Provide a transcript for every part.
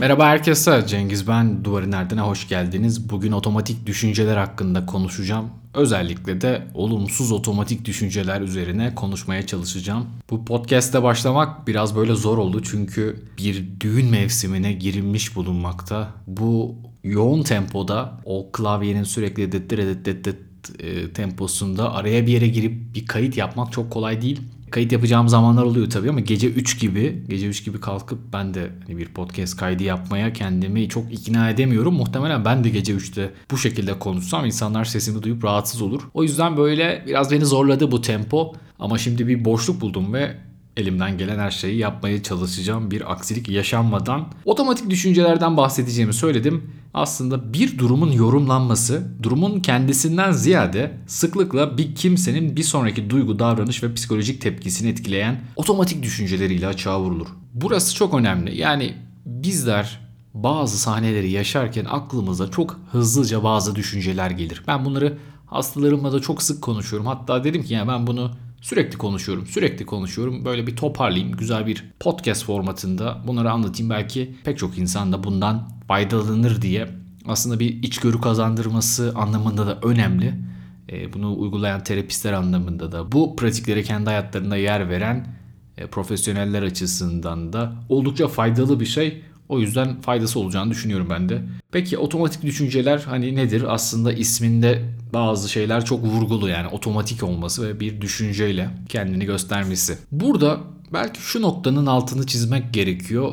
Merhaba herkese, Cengiz ben. Duvarın Erdene hoş geldiniz. Bugün otomatik düşünceler hakkında konuşacağım. Özellikle de olumsuz otomatik düşünceler üzerine konuşmaya çalışacağım. Bu podcast'te başlamak biraz böyle zor oldu çünkü bir düğün mevsimine girilmiş bulunmakta. Bu yoğun tempoda o klavyenin sürekli dıt dıt dıt dıt e, temposunda araya bir yere girip bir kayıt yapmak çok kolay değil kayıt yapacağım zamanlar oluyor tabii ama gece 3 gibi, gece 3 gibi kalkıp ben de hani bir podcast kaydı yapmaya kendimi çok ikna edemiyorum. Muhtemelen ben de gece 3'te bu şekilde konuşsam insanlar sesimi duyup rahatsız olur. O yüzden böyle biraz beni zorladı bu tempo. Ama şimdi bir boşluk buldum ve elimden gelen her şeyi yapmaya çalışacağım bir aksilik yaşanmadan. Otomatik düşüncelerden bahsedeceğimi söyledim. Aslında bir durumun yorumlanması, durumun kendisinden ziyade sıklıkla bir kimsenin bir sonraki duygu, davranış ve psikolojik tepkisini etkileyen otomatik düşünceleriyle açığa vurulur. Burası çok önemli. Yani bizler bazı sahneleri yaşarken aklımıza çok hızlıca bazı düşünceler gelir. Ben bunları hastalarımla da çok sık konuşuyorum. Hatta dedim ki yani ben bunu Sürekli konuşuyorum, sürekli konuşuyorum. Böyle bir toparlayayım, güzel bir podcast formatında bunları anlatayım. Belki pek çok insan da bundan faydalanır diye. Aslında bir içgörü kazandırması anlamında da önemli. E, bunu uygulayan terapistler anlamında da bu pratiklere kendi hayatlarında yer veren e, profesyoneller açısından da oldukça faydalı bir şey. O yüzden faydası olacağını düşünüyorum ben de. Peki otomatik düşünceler hani nedir? Aslında isminde bazı şeyler çok vurgulu yani otomatik olması ve bir düşünceyle kendini göstermesi. Burada belki şu noktanın altını çizmek gerekiyor.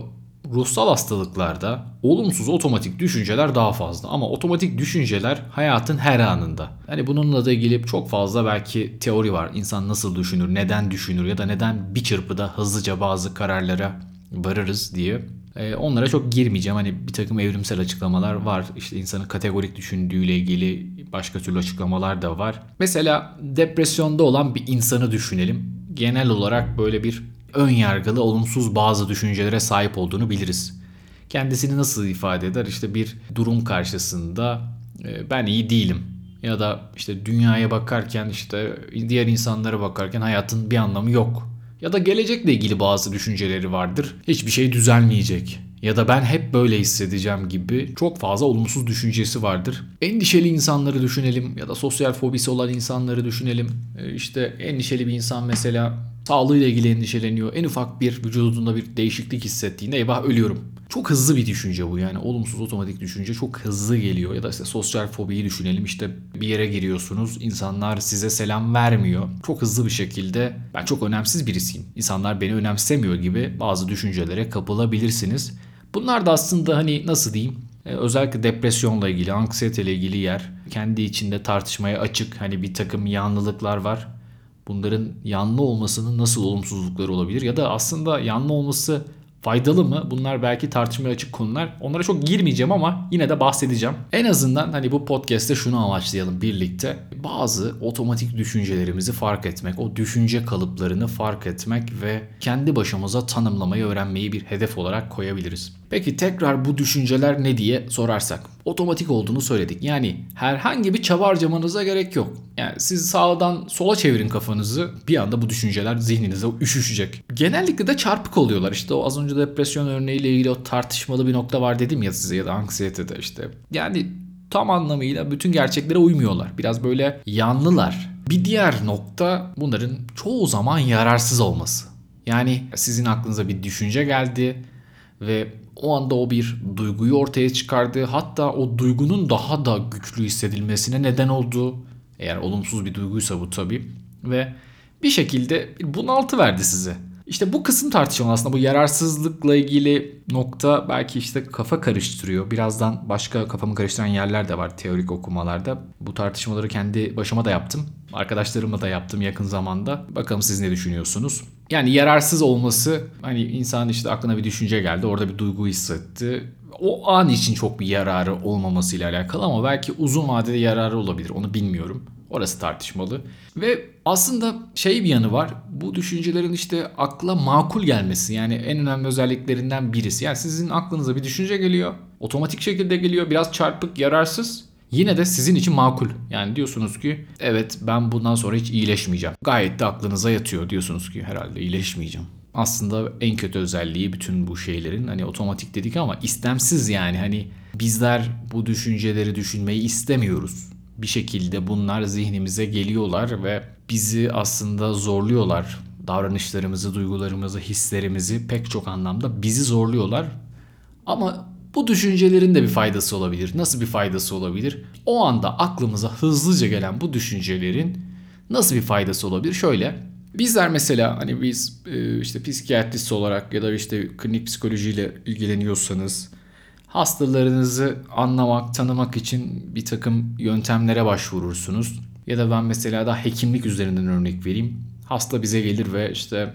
Ruhsal hastalıklarda olumsuz otomatik düşünceler daha fazla ama otomatik düşünceler hayatın her anında. Hani bununla da ilgili çok fazla belki teori var. İnsan nasıl düşünür, neden düşünür ya da neden bir çırpıda hızlıca bazı kararlara varırız diye. Ee, onlara çok girmeyeceğim. Hani bir takım evrimsel açıklamalar var. İşte insanın kategorik düşündüğüyle ilgili başka türlü açıklamalar da var. Mesela depresyonda olan bir insanı düşünelim. Genel olarak böyle bir ön yargılı, olumsuz bazı düşüncelere sahip olduğunu biliriz. Kendisini nasıl ifade eder? İşte bir durum karşısında e, ben iyi değilim ya da işte dünyaya bakarken işte diğer insanlara bakarken hayatın bir anlamı yok ya da gelecekle ilgili bazı düşünceleri vardır. Hiçbir şey düzelmeyecek ya da ben hep böyle hissedeceğim gibi çok fazla olumsuz düşüncesi vardır. Endişeli insanları düşünelim ya da sosyal fobisi olan insanları düşünelim. E, işte endişeli bir insan mesela sağlığıyla ilgili endişeleniyor. En ufak bir vücudunda bir değişiklik hissettiğinde eyvah ölüyorum çok hızlı bir düşünce bu yani. Olumsuz otomatik düşünce çok hızlı geliyor. Ya da işte sosyal fobiyi düşünelim. İşte bir yere giriyorsunuz. İnsanlar size selam vermiyor. Çok hızlı bir şekilde ben çok önemsiz birisiyim. İnsanlar beni önemsemiyor gibi bazı düşüncelere kapılabilirsiniz. Bunlar da aslında hani nasıl diyeyim? E, özellikle depresyonla ilgili anksiyeteyle ilgili yer. Kendi içinde tartışmaya açık hani bir takım yanlılıklar var. Bunların yanlı olmasının nasıl olumsuzlukları olabilir? Ya da aslında yanlı olması faydalı mı? Bunlar belki tartışmaya açık konular. Onlara çok girmeyeceğim ama yine de bahsedeceğim. En azından hani bu podcast'te şunu amaçlayalım birlikte. Bazı otomatik düşüncelerimizi fark etmek, o düşünce kalıplarını fark etmek ve kendi başımıza tanımlamayı öğrenmeyi bir hedef olarak koyabiliriz. Peki tekrar bu düşünceler ne diye sorarsak. Otomatik olduğunu söyledik. Yani herhangi bir çaba harcamanıza gerek yok. Yani siz sağdan sola çevirin kafanızı bir anda bu düşünceler zihninize üşüşecek. Genellikle de çarpık oluyorlar. İşte o az önce depresyon örneğiyle ilgili o tartışmalı bir nokta var dedim ya size ya da anksiyetede işte. Yani tam anlamıyla bütün gerçeklere uymuyorlar. Biraz böyle yanlılar. Bir diğer nokta bunların çoğu zaman yararsız olması. Yani sizin aklınıza bir düşünce geldi ve o anda o bir duyguyu ortaya çıkardı. Hatta o duygunun daha da güçlü hissedilmesine neden oldu. Eğer olumsuz bir duyguysa bu tabii. Ve bir şekilde bunaltı verdi size. İşte bu kısım tartışmalı aslında bu yararsızlıkla ilgili nokta belki işte kafa karıştırıyor. Birazdan başka kafamı karıştıran yerler de var teorik okumalarda. Bu tartışmaları kendi başıma da yaptım. Arkadaşlarımla da yaptım yakın zamanda. Bakalım siz ne düşünüyorsunuz? Yani yararsız olması hani insan işte aklına bir düşünce geldi orada bir duygu hissetti. O an için çok bir yararı olmamasıyla alakalı ama belki uzun vadede yararı olabilir onu bilmiyorum. Orası tartışmalı. Ve aslında şey bir yanı var. Bu düşüncelerin işte akla makul gelmesi. Yani en önemli özelliklerinden birisi. Yani sizin aklınıza bir düşünce geliyor. Otomatik şekilde geliyor. Biraz çarpık, yararsız. Yine de sizin için makul. Yani diyorsunuz ki evet ben bundan sonra hiç iyileşmeyeceğim. Gayet de aklınıza yatıyor diyorsunuz ki herhalde iyileşmeyeceğim. Aslında en kötü özelliği bütün bu şeylerin hani otomatik dedik ama istemsiz yani hani bizler bu düşünceleri düşünmeyi istemiyoruz. Bir şekilde bunlar zihnimize geliyorlar ve bizi aslında zorluyorlar. Davranışlarımızı, duygularımızı, hislerimizi pek çok anlamda bizi zorluyorlar. Ama bu düşüncelerin de bir faydası olabilir. Nasıl bir faydası olabilir? O anda aklımıza hızlıca gelen bu düşüncelerin nasıl bir faydası olabilir? Şöyle Bizler mesela hani biz e, işte psikiyatrist olarak ya da işte klinik psikolojiyle ilgileniyorsanız hastalarınızı anlamak, tanımak için bir takım yöntemlere başvurursunuz. Ya da ben mesela da hekimlik üzerinden örnek vereyim. Hasta bize gelir ve işte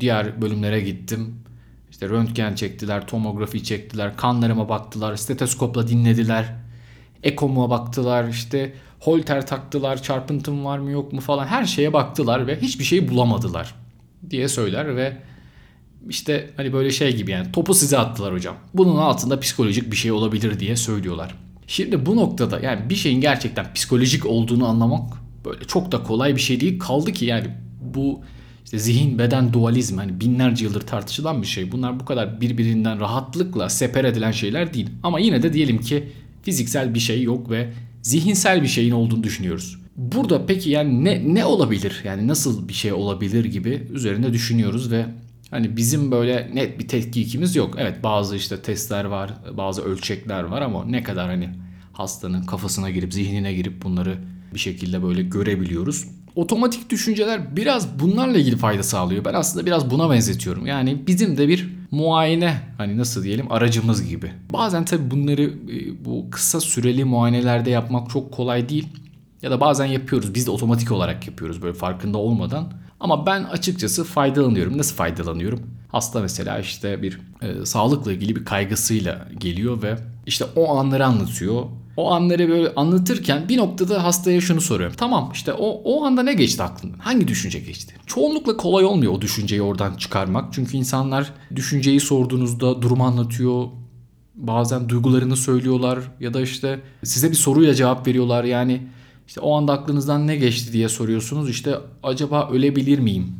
diğer bölümlere gittim. İşte röntgen çektiler, tomografi çektiler, kanlarıma baktılar, stetoskopla dinlediler. Ekoma baktılar, işte holter taktılar, çarpıntım var mı yok mu falan her şeye baktılar ve hiçbir şey bulamadılar diye söyler ve işte hani böyle şey gibi yani topu size attılar hocam. Bunun altında psikolojik bir şey olabilir diye söylüyorlar. Şimdi bu noktada yani bir şeyin gerçekten psikolojik olduğunu anlamak böyle çok da kolay bir şey değil. Kaldı ki yani bu işte zihin beden dualizm hani binlerce yıldır tartışılan bir şey. Bunlar bu kadar birbirinden rahatlıkla seper edilen şeyler değil. Ama yine de diyelim ki fiziksel bir şey yok ve zihinsel bir şeyin olduğunu düşünüyoruz. Burada peki yani ne ne olabilir? Yani nasıl bir şey olabilir gibi üzerinde düşünüyoruz ve hani bizim böyle net bir tetkikimiz yok. Evet bazı işte testler var, bazı ölçekler var ama ne kadar hani hastanın kafasına girip zihnine girip bunları bir şekilde böyle görebiliyoruz. Otomatik düşünceler biraz bunlarla ilgili fayda sağlıyor. Ben aslında biraz buna benzetiyorum. Yani bizim de bir muayene hani nasıl diyelim aracımız gibi. Bazen tabi bunları e, bu kısa süreli muayenelerde yapmak çok kolay değil. Ya da bazen yapıyoruz. Biz de otomatik olarak yapıyoruz böyle farkında olmadan. Ama ben açıkçası faydalanıyorum. Nasıl faydalanıyorum? Hasta mesela işte bir e, sağlıkla ilgili bir kaygısıyla geliyor ve işte o anları anlatıyor o anları böyle anlatırken bir noktada hastaya şunu soruyorum. Tamam işte o, o anda ne geçti aklından? Hangi düşünce geçti? Çoğunlukla kolay olmuyor o düşünceyi oradan çıkarmak. Çünkü insanlar düşünceyi sorduğunuzda durumu anlatıyor. Bazen duygularını söylüyorlar ya da işte size bir soruyla cevap veriyorlar. Yani işte o anda aklınızdan ne geçti diye soruyorsunuz. İşte acaba ölebilir miyim?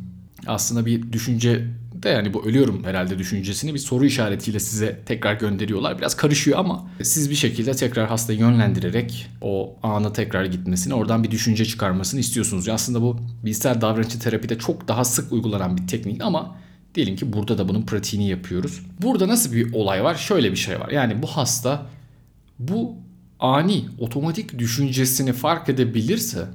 Aslında bir düşünce de yani bu ölüyorum herhalde düşüncesini bir soru işaretiyle size tekrar gönderiyorlar. Biraz karışıyor ama siz bir şekilde tekrar hastayı yönlendirerek o anı tekrar gitmesini, oradan bir düşünce çıkarmasını istiyorsunuz. Aslında bu bilgisayar davranışçı terapide çok daha sık uygulanan bir teknik ama diyelim ki burada da bunun pratiğini yapıyoruz. Burada nasıl bir olay var? Şöyle bir şey var. Yani bu hasta bu ani otomatik düşüncesini fark edebilirse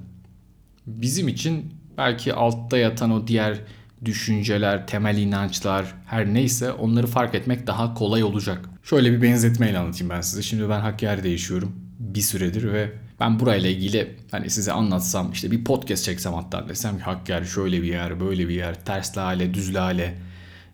bizim için belki altta yatan o diğer düşünceler, temel inançlar her neyse onları fark etmek daha kolay olacak. Şöyle bir benzetmeyle anlatayım ben size. Şimdi ben Hakkari'de yaşıyorum bir süredir ve ben burayla ilgili hani size anlatsam işte bir podcast çeksem hatta desem ki Hakkari şöyle bir yer, böyle bir yer, ters lale, düz lale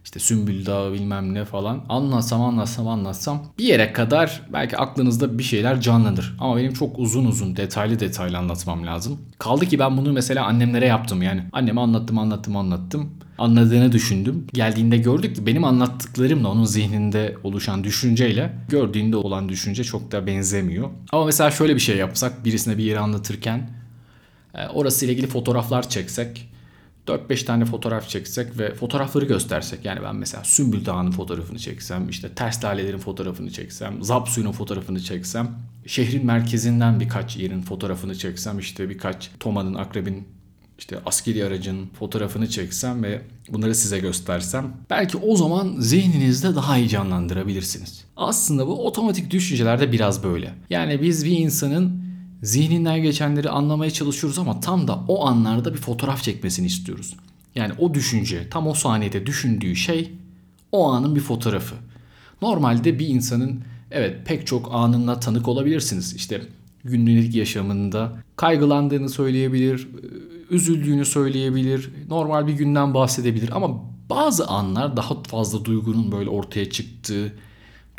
işte Sümbül Dağı bilmem ne falan anlatsam anlatsam anlatsam bir yere kadar belki aklınızda bir şeyler canlanır. Ama benim çok uzun uzun detaylı detaylı anlatmam lazım. Kaldı ki ben bunu mesela annemlere yaptım yani. Anneme anlattım anlattım anlattım. Anladığını düşündüm. Geldiğinde gördük ki benim anlattıklarımla onun zihninde oluşan düşünceyle gördüğünde olan düşünce çok da benzemiyor. Ama mesela şöyle bir şey yapsak birisine bir yeri anlatırken e, orası ile ilgili fotoğraflar çeksek 4-5 tane fotoğraf çeksek ve fotoğrafları göstersek yani ben mesela Sümbül Dağı'nın fotoğrafını çeksem, işte ters lalelerin fotoğrafını çeksem, Zap suyunun fotoğrafını çeksem, şehrin merkezinden birkaç yerin fotoğrafını çeksem, işte birkaç Toma'nın, Akrebin işte askeri aracın fotoğrafını çeksem ve bunları size göstersem belki o zaman zihninizde daha iyi canlandırabilirsiniz. Aslında bu otomatik düşüncelerde biraz böyle. Yani biz bir insanın zihninden geçenleri anlamaya çalışıyoruz ama tam da o anlarda bir fotoğraf çekmesini istiyoruz. Yani o düşünce, tam o saniyede düşündüğü şey o anın bir fotoğrafı. Normalde bir insanın evet pek çok anına tanık olabilirsiniz. İşte günlük yaşamında kaygılandığını söyleyebilir, üzüldüğünü söyleyebilir, normal bir günden bahsedebilir ama bazı anlar daha fazla duygunun böyle ortaya çıktığı,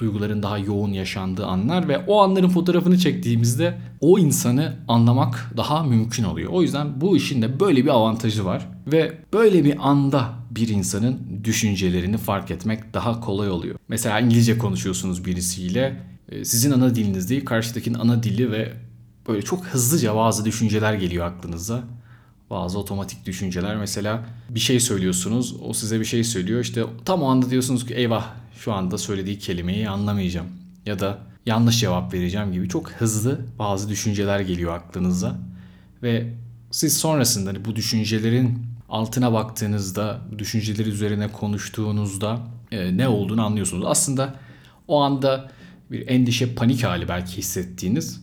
duyguların daha yoğun yaşandığı anlar ve o anların fotoğrafını çektiğimizde o insanı anlamak daha mümkün oluyor. O yüzden bu işin de böyle bir avantajı var ve böyle bir anda bir insanın düşüncelerini fark etmek daha kolay oluyor. Mesela İngilizce konuşuyorsunuz birisiyle e, sizin ana diliniz değil karşıdakinin ana dili ve böyle çok hızlıca bazı düşünceler geliyor aklınıza. Bazı otomatik düşünceler. Mesela bir şey söylüyorsunuz o size bir şey söylüyor. İşte tam o anda diyorsunuz ki eyvah şu anda söylediği kelimeyi anlamayacağım. Ya da yanlış cevap vereceğim gibi çok hızlı bazı düşünceler geliyor aklınıza. Ve siz sonrasında hani bu düşüncelerin altına baktığınızda, düşünceleri üzerine konuştuğunuzda e, ne olduğunu anlıyorsunuz. Aslında o anda bir endişe, panik hali belki hissettiğiniz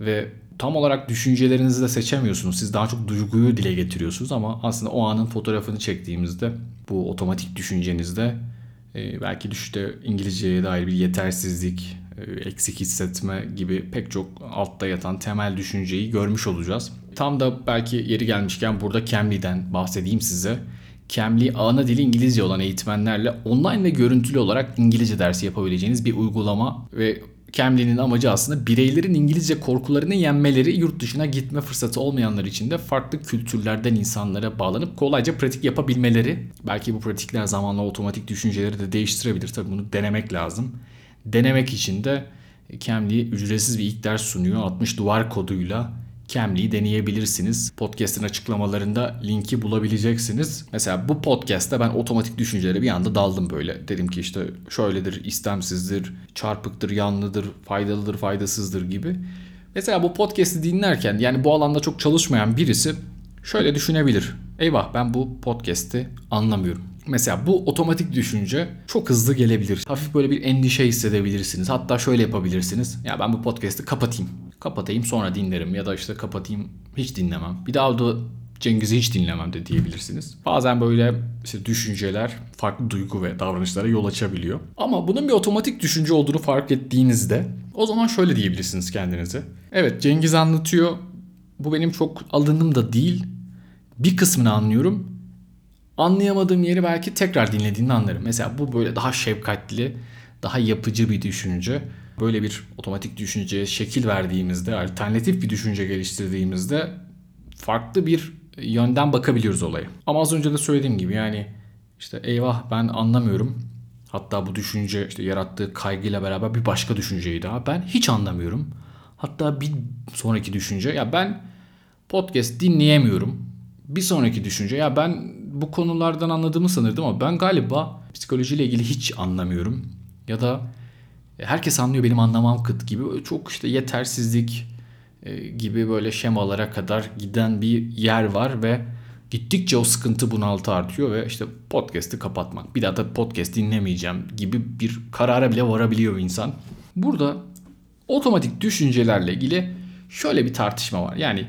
ve tam olarak düşüncelerinizi de seçemiyorsunuz. Siz daha çok duyguyu dile getiriyorsunuz ama aslında o anın fotoğrafını çektiğimizde bu otomatik düşüncenizde e, belki işte İngilizceye dair bir yetersizlik, e, eksik hissetme gibi pek çok altta yatan temel düşünceyi görmüş olacağız. Tam da belki yeri gelmişken burada Cambly'den bahsedeyim size. Cambly ana dili İngilizce olan eğitmenlerle online ve görüntülü olarak İngilizce dersi yapabileceğiniz bir uygulama ve Cambly'nin amacı aslında bireylerin İngilizce korkularını yenmeleri, yurt dışına gitme fırsatı olmayanlar için de farklı kültürlerden insanlara bağlanıp kolayca pratik yapabilmeleri. Belki bu pratikler zamanla otomatik düşünceleri de değiştirebilir. Tabii bunu denemek lazım. Denemek için de Cambly ücretsiz bir ilk ders sunuyor. 60 duvar koduyla Cambly'i deneyebilirsiniz. Podcast'in açıklamalarında linki bulabileceksiniz. Mesela bu podcast'te ben otomatik düşüncelere bir anda daldım böyle. Dedim ki işte şöyledir, istemsizdir, çarpıktır, yanlıdır, faydalıdır, faydasızdır gibi. Mesela bu podcast'i dinlerken yani bu alanda çok çalışmayan birisi şöyle düşünebilir. Eyvah ben bu podcast'i anlamıyorum. Mesela bu otomatik düşünce çok hızlı gelebilir. Hafif böyle bir endişe hissedebilirsiniz. Hatta şöyle yapabilirsiniz. Ya ben bu podcast'i kapatayım. Kapatayım sonra dinlerim ya da işte kapatayım hiç dinlemem. Bir daha da Cengiz'i hiç dinlemem de diyebilirsiniz. Bazen böyle işte düşünceler farklı duygu ve davranışlara yol açabiliyor. Ama bunun bir otomatik düşünce olduğunu fark ettiğinizde o zaman şöyle diyebilirsiniz kendinize. Evet Cengiz anlatıyor. Bu benim çok alınım da değil. Bir kısmını anlıyorum anlayamadığım yeri belki tekrar dinlediğinde anlarım. Mesela bu böyle daha şefkatli, daha yapıcı bir düşünce. Böyle bir otomatik düşünceye şekil verdiğimizde, alternatif bir düşünce geliştirdiğimizde farklı bir yönden bakabiliyoruz olaya. Ama az önce de söylediğim gibi yani işte eyvah ben anlamıyorum. Hatta bu düşünce işte yarattığı kaygıyla beraber bir başka düşünceyi daha ben hiç anlamıyorum. Hatta bir sonraki düşünce ya ben podcast dinleyemiyorum. Bir sonraki düşünce ya ben bu konulardan anladığımı sanırdım ama ben galiba psikolojiyle ilgili hiç anlamıyorum. Ya da herkes anlıyor benim anlamam kıt gibi çok işte yetersizlik e, gibi böyle şemalara kadar giden bir yer var ve gittikçe o sıkıntı bunaltı artıyor ve işte podcast'i kapatmak. Bir daha da podcast dinlemeyeceğim gibi bir karara bile varabiliyor insan. Burada otomatik düşüncelerle ilgili şöyle bir tartışma var. Yani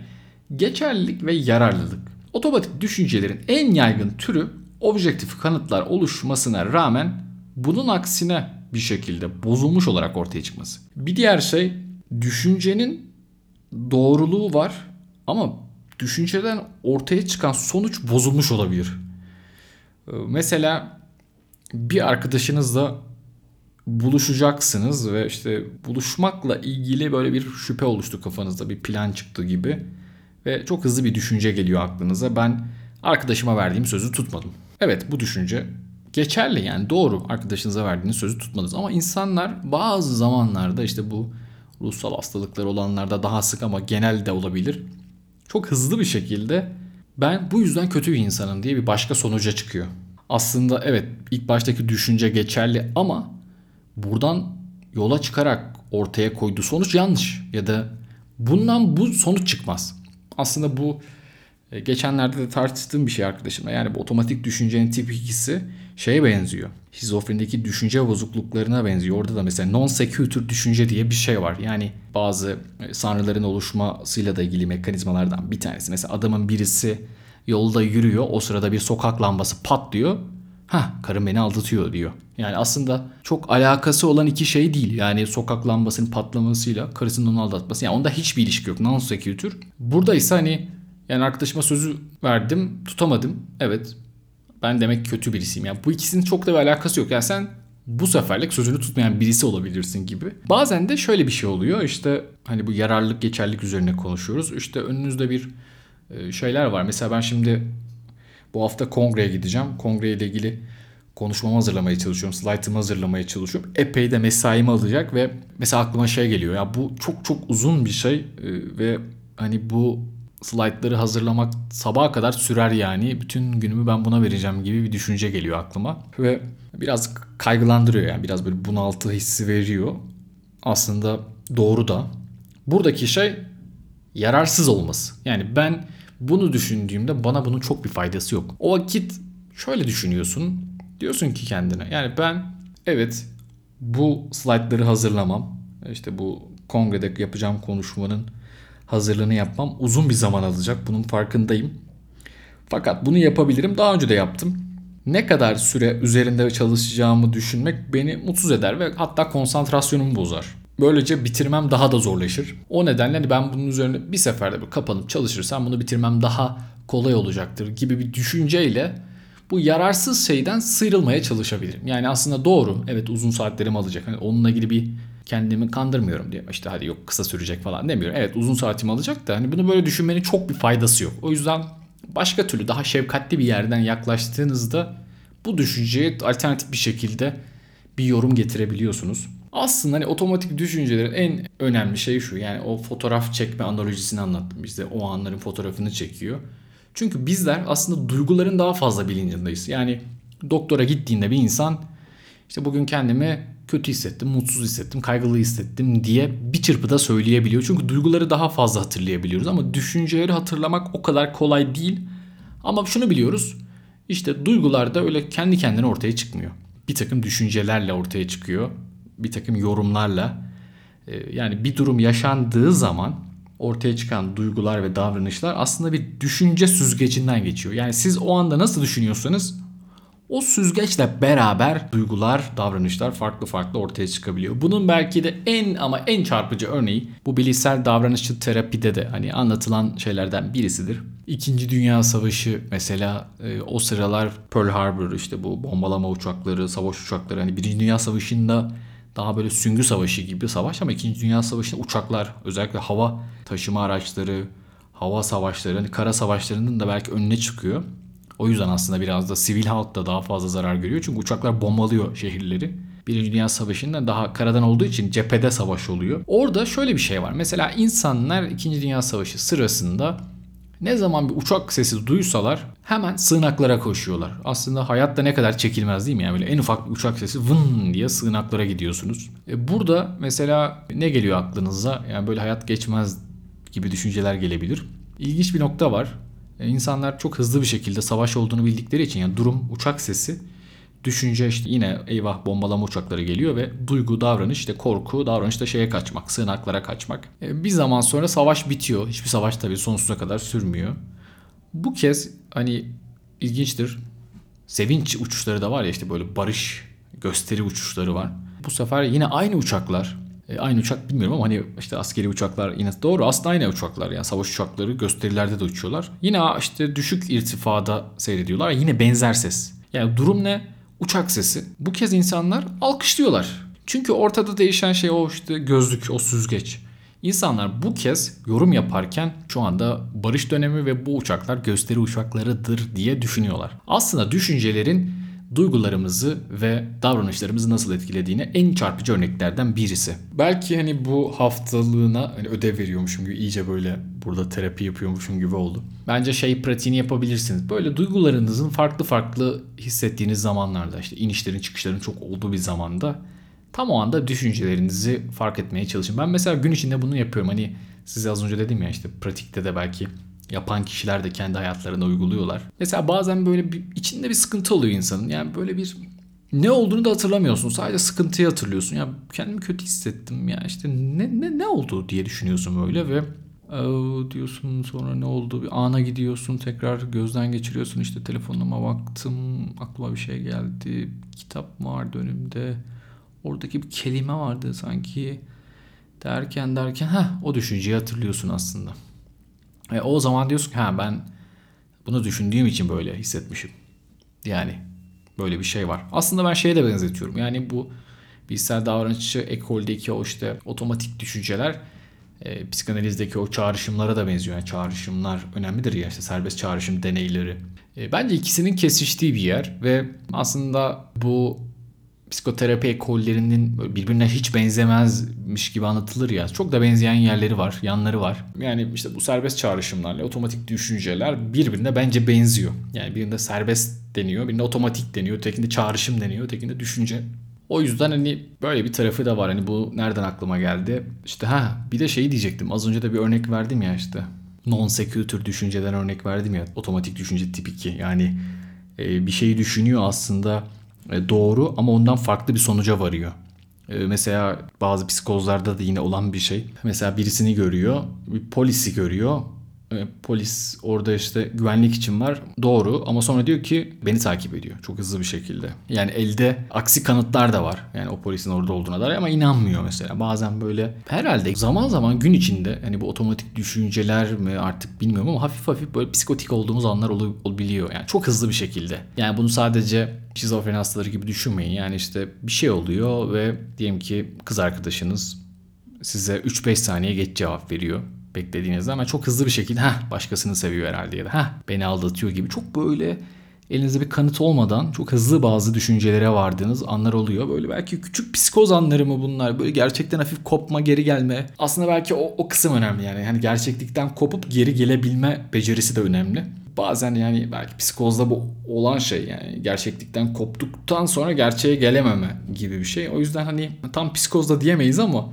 geçerlilik ve yararlılık. Otomatik düşüncelerin en yaygın türü objektif kanıtlar oluşmasına rağmen bunun aksine bir şekilde bozulmuş olarak ortaya çıkması. Bir diğer şey düşüncenin doğruluğu var ama düşünceden ortaya çıkan sonuç bozulmuş olabilir. Ee, mesela bir arkadaşınızla buluşacaksınız ve işte buluşmakla ilgili böyle bir şüphe oluştu kafanızda bir plan çıktı gibi. Ve çok hızlı bir düşünce geliyor aklınıza. Ben arkadaşıma verdiğim sözü tutmadım. Evet bu düşünce geçerli yani doğru arkadaşınıza verdiğiniz sözü tutmadınız. Ama insanlar bazı zamanlarda işte bu ruhsal hastalıklar olanlarda daha sık ama genel de olabilir. Çok hızlı bir şekilde ben bu yüzden kötü bir insanım diye bir başka sonuca çıkıyor. Aslında evet ilk baştaki düşünce geçerli ama buradan yola çıkarak ortaya koyduğu sonuç yanlış ya da bundan bu sonuç çıkmaz. Aslında bu e, geçenlerde de tartıştığım bir şey arkadaşımla. Yani bu otomatik düşüncenin tip ikisi şeye benziyor. Şizofrenideki düşünce bozukluklarına benziyor. Orada da mesela non-sequitur düşünce diye bir şey var. Yani bazı e, sanrıların oluşmasıyla da ilgili mekanizmalardan bir tanesi. Mesela adamın birisi yolda yürüyor. O sırada bir sokak lambası patlıyor. Ha karım beni aldatıyor diyor. Yani aslında çok alakası olan iki şey değil. Yani sokak lambasının patlamasıyla karısının onu aldatması. Yani onda hiçbir ilişki yok. Non sequitur. Burada ise hani yani arkadaşıma sözü verdim tutamadım. Evet ben demek kötü birisiyim. Yani bu ikisinin çok da bir alakası yok. Yani sen bu seferlik sözünü tutmayan birisi olabilirsin gibi. Bazen de şöyle bir şey oluyor. İşte hani bu yararlılık geçerlik üzerine konuşuyoruz. İşte önünüzde bir e, şeyler var. Mesela ben şimdi bu hafta kongreye gideceğim. Kongre ile ilgili konuşmamı hazırlamaya çalışıyorum. Slaytımı hazırlamaya çalışıyorum. Epey de mesaimi alacak ve mesela aklıma şey geliyor. Ya bu çok çok uzun bir şey e, ve hani bu slaytları hazırlamak sabaha kadar sürer yani. Bütün günümü ben buna vereceğim gibi bir düşünce geliyor aklıma. Ve biraz kaygılandırıyor yani. Biraz böyle bunaltı hissi veriyor. Aslında doğru da. Buradaki şey yararsız olması. Yani ben bunu düşündüğümde bana bunun çok bir faydası yok. O vakit şöyle düşünüyorsun. Diyorsun ki kendine yani ben evet bu slaytları hazırlamam. İşte bu kongrede yapacağım konuşmanın hazırlığını yapmam uzun bir zaman alacak. Bunun farkındayım. Fakat bunu yapabilirim. Daha önce de yaptım. Ne kadar süre üzerinde çalışacağımı düşünmek beni mutsuz eder ve hatta konsantrasyonumu bozar. Böylece bitirmem daha da zorlaşır. O nedenle hani ben bunun üzerine bir seferde bir kapanıp çalışırsam bunu bitirmem daha kolay olacaktır gibi bir düşünceyle bu yararsız şeyden sıyrılmaya çalışabilirim. Yani aslında doğru. Evet uzun saatlerimi alacak. Hani onunla ilgili bir kendimi kandırmıyorum diye. İşte hadi yok kısa sürecek falan demiyorum. Evet uzun saatimi alacak da hani bunu böyle düşünmenin çok bir faydası yok. O yüzden başka türlü daha şefkatli bir yerden yaklaştığınızda bu düşünceye alternatif bir şekilde bir yorum getirebiliyorsunuz. Aslında hani otomatik düşüncelerin en önemli şey şu. Yani o fotoğraf çekme analojisini anlattım bize. O anların fotoğrafını çekiyor. Çünkü bizler aslında duyguların daha fazla bilincindeyiz. Yani doktora gittiğinde bir insan işte bugün kendimi kötü hissettim, mutsuz hissettim, kaygılı hissettim diye bir çırpıda söyleyebiliyor. Çünkü duyguları daha fazla hatırlayabiliyoruz ama düşünceleri hatırlamak o kadar kolay değil. Ama şunu biliyoruz. İşte duygular da öyle kendi kendine ortaya çıkmıyor. Bir takım düşüncelerle ortaya çıkıyor. Bir takım yorumlarla. Ee, yani bir durum yaşandığı zaman ortaya çıkan duygular ve davranışlar aslında bir düşünce süzgecinden geçiyor. Yani siz o anda nasıl düşünüyorsanız o süzgeçle beraber duygular, davranışlar farklı farklı ortaya çıkabiliyor. Bunun belki de en ama en çarpıcı örneği bu bilişsel davranışçı terapide de hani anlatılan şeylerden birisidir. İkinci Dünya Savaşı mesela e, o sıralar Pearl Harbor işte bu bombalama uçakları, savaş uçakları hani Birinci Dünya Savaşı'nda daha böyle süngü savaşı gibi savaş ama İkinci Dünya Savaşı'nda uçaklar özellikle hava taşıma araçları, hava savaşları, hani kara savaşlarının da belki önüne çıkıyor. O yüzden aslında biraz da sivil halk da daha fazla zarar görüyor. Çünkü uçaklar bombalıyor şehirleri. Birinci Dünya Savaşı'nda daha karadan olduğu için cephede savaş oluyor. Orada şöyle bir şey var. Mesela insanlar İkinci Dünya Savaşı sırasında ne zaman bir uçak sesi duysalar hemen sığınaklara koşuyorlar. Aslında hayatta ne kadar çekilmez değil mi? Yani böyle en ufak bir uçak sesi vın diye sığınaklara gidiyorsunuz. E burada mesela ne geliyor aklınıza? Yani böyle hayat geçmez gibi düşünceler gelebilir. İlginç bir nokta var. E, insanlar çok hızlı bir şekilde savaş olduğunu bildikleri için yani durum uçak sesi düşünce işte yine eyvah bombalama uçakları geliyor ve duygu, davranış işte korku, davranışta şeye kaçmak, sığınaklara kaçmak. E, bir zaman sonra savaş bitiyor. Hiçbir savaş tabii sonsuza kadar sürmüyor. Bu kez hani ilginçtir. Sevinç uçuşları da var ya işte böyle barış gösteri uçuşları var. Bu sefer yine aynı uçaklar e, aynı uçak bilmiyorum ama hani işte askeri uçaklar yine doğru aslında aynı uçaklar yani savaş uçakları gösterilerde de uçuyorlar. Yine işte düşük irtifada seyrediyorlar yine benzer ses. Yani durum ne? Uçak sesi. Bu kez insanlar alkışlıyorlar. Çünkü ortada değişen şey o işte gözlük, o süzgeç. İnsanlar bu kez yorum yaparken şu anda barış dönemi ve bu uçaklar gösteri uçaklarıdır diye düşünüyorlar. Aslında düşüncelerin duygularımızı ve davranışlarımızı nasıl etkilediğine en çarpıcı örneklerden birisi. Belki hani bu haftalığına hani ödev veriyormuşum gibi iyice böyle burada terapi yapıyormuşum gibi oldu. Bence şey pratiğini yapabilirsiniz. Böyle duygularınızın farklı farklı hissettiğiniz zamanlarda işte inişlerin çıkışların çok olduğu bir zamanda tam o anda düşüncelerinizi fark etmeye çalışın. Ben mesela gün içinde bunu yapıyorum. Hani size az önce dedim ya işte pratikte de belki yapan kişiler de kendi hayatlarına uyguluyorlar. Mesela bazen böyle bir, içinde bir sıkıntı oluyor insanın. Yani böyle bir ne olduğunu da hatırlamıyorsun. Sadece sıkıntıyı hatırlıyorsun. Ya kendimi kötü hissettim ya işte ne ne ne oldu diye düşünüyorsun böyle ve diyorsun sonra ne oldu bir ana gidiyorsun tekrar gözden geçiriyorsun işte telefonuma baktım aklıma bir şey geldi kitap vardı önümde oradaki bir kelime vardı sanki derken derken ha o düşünceyi hatırlıyorsun aslında. E, o zaman diyorsun ki ha ben bunu düşündüğüm için böyle hissetmişim. Yani böyle bir şey var. Aslında ben şeye de benzetiyorum. Yani bu bilgisayar davranışçı ekoldeki o işte otomatik düşünceler e, psikanalizdeki o çağrışımlara da benziyor. Yani çağrışımlar önemlidir ya işte serbest çağrışım deneyleri. E, bence ikisinin kesiştiği bir yer ve aslında bu psikoterapi ekollerinin birbirine hiç benzemezmiş gibi anlatılır ya. Çok da benzeyen yerleri var, yanları var. Yani işte bu serbest çağrışımlarla otomatik düşünceler birbirine bence benziyor. Yani birinde serbest deniyor, birinde otomatik deniyor, tekinde çağrışım deniyor, tekinde düşünce. O yüzden hani böyle bir tarafı da var. Hani bu nereden aklıma geldi? İşte ha bir de şeyi diyecektim. Az önce de bir örnek verdim ya işte. Non sequitur düşünceden örnek verdim ya. Otomatik düşünce tip 2. Yani e, bir şeyi düşünüyor aslında doğru ama ondan farklı bir sonuca varıyor. E, mesela bazı psikozlarda da yine olan bir şey. Mesela birisini görüyor, bir polisi görüyor e, polis orada işte güvenlik için var. Doğru ama sonra diyor ki beni takip ediyor çok hızlı bir şekilde. Yani elde aksi kanıtlar da var. Yani o polisin orada olduğuna dair ama inanmıyor mesela. Bazen böyle herhalde zaman zaman gün içinde hani bu otomatik düşünceler mi artık bilmiyorum ama hafif hafif böyle psikotik olduğumuz anlar olabiliyor. Yani çok hızlı bir şekilde. Yani bunu sadece şizofreni hastaları gibi düşünmeyin. Yani işte bir şey oluyor ve diyelim ki kız arkadaşınız size 3-5 saniye geç cevap veriyor beklediğinizde ama çok hızlı bir şekilde ha başkasını seviyor herhalde ya da ha beni aldatıyor gibi çok böyle elinizde bir kanıt olmadan çok hızlı bazı düşüncelere vardığınız anlar oluyor. Böyle belki küçük psikoz anları mı bunlar? Böyle gerçekten hafif kopma, geri gelme. Aslında belki o, o kısım önemli yani. Yani gerçeklikten kopup geri gelebilme becerisi de önemli. Bazen yani belki psikozda bu olan şey yani gerçeklikten koptuktan sonra gerçeğe gelememe gibi bir şey. O yüzden hani tam psikozda diyemeyiz ama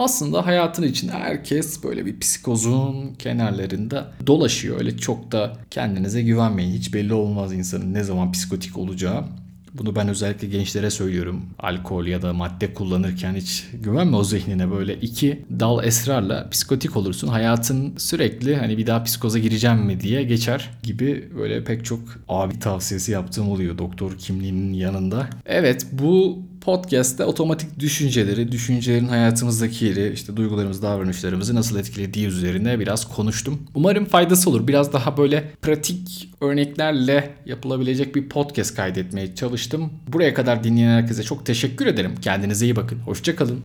aslında hayatın içinde herkes böyle bir psikozun kenarlarında dolaşıyor. Öyle çok da kendinize güvenmeyin. Hiç belli olmaz insanın ne zaman psikotik olacağı. Bunu ben özellikle gençlere söylüyorum. Alkol ya da madde kullanırken hiç güvenme o zihnine böyle iki dal esrarla psikotik olursun. Hayatın sürekli hani bir daha psikoza gireceğim mi diye geçer gibi böyle pek çok abi tavsiyesi yaptığım oluyor doktor kimliğinin yanında. Evet bu podcast'te otomatik düşünceleri, düşüncelerin hayatımızdaki yeri, işte duygularımız, davranışlarımızı nasıl etkilediği üzerine biraz konuştum. Umarım faydası olur. Biraz daha böyle pratik örneklerle yapılabilecek bir podcast kaydetmeye çalıştım. Buraya kadar dinleyen herkese çok teşekkür ederim. Kendinize iyi bakın. Hoşçakalın.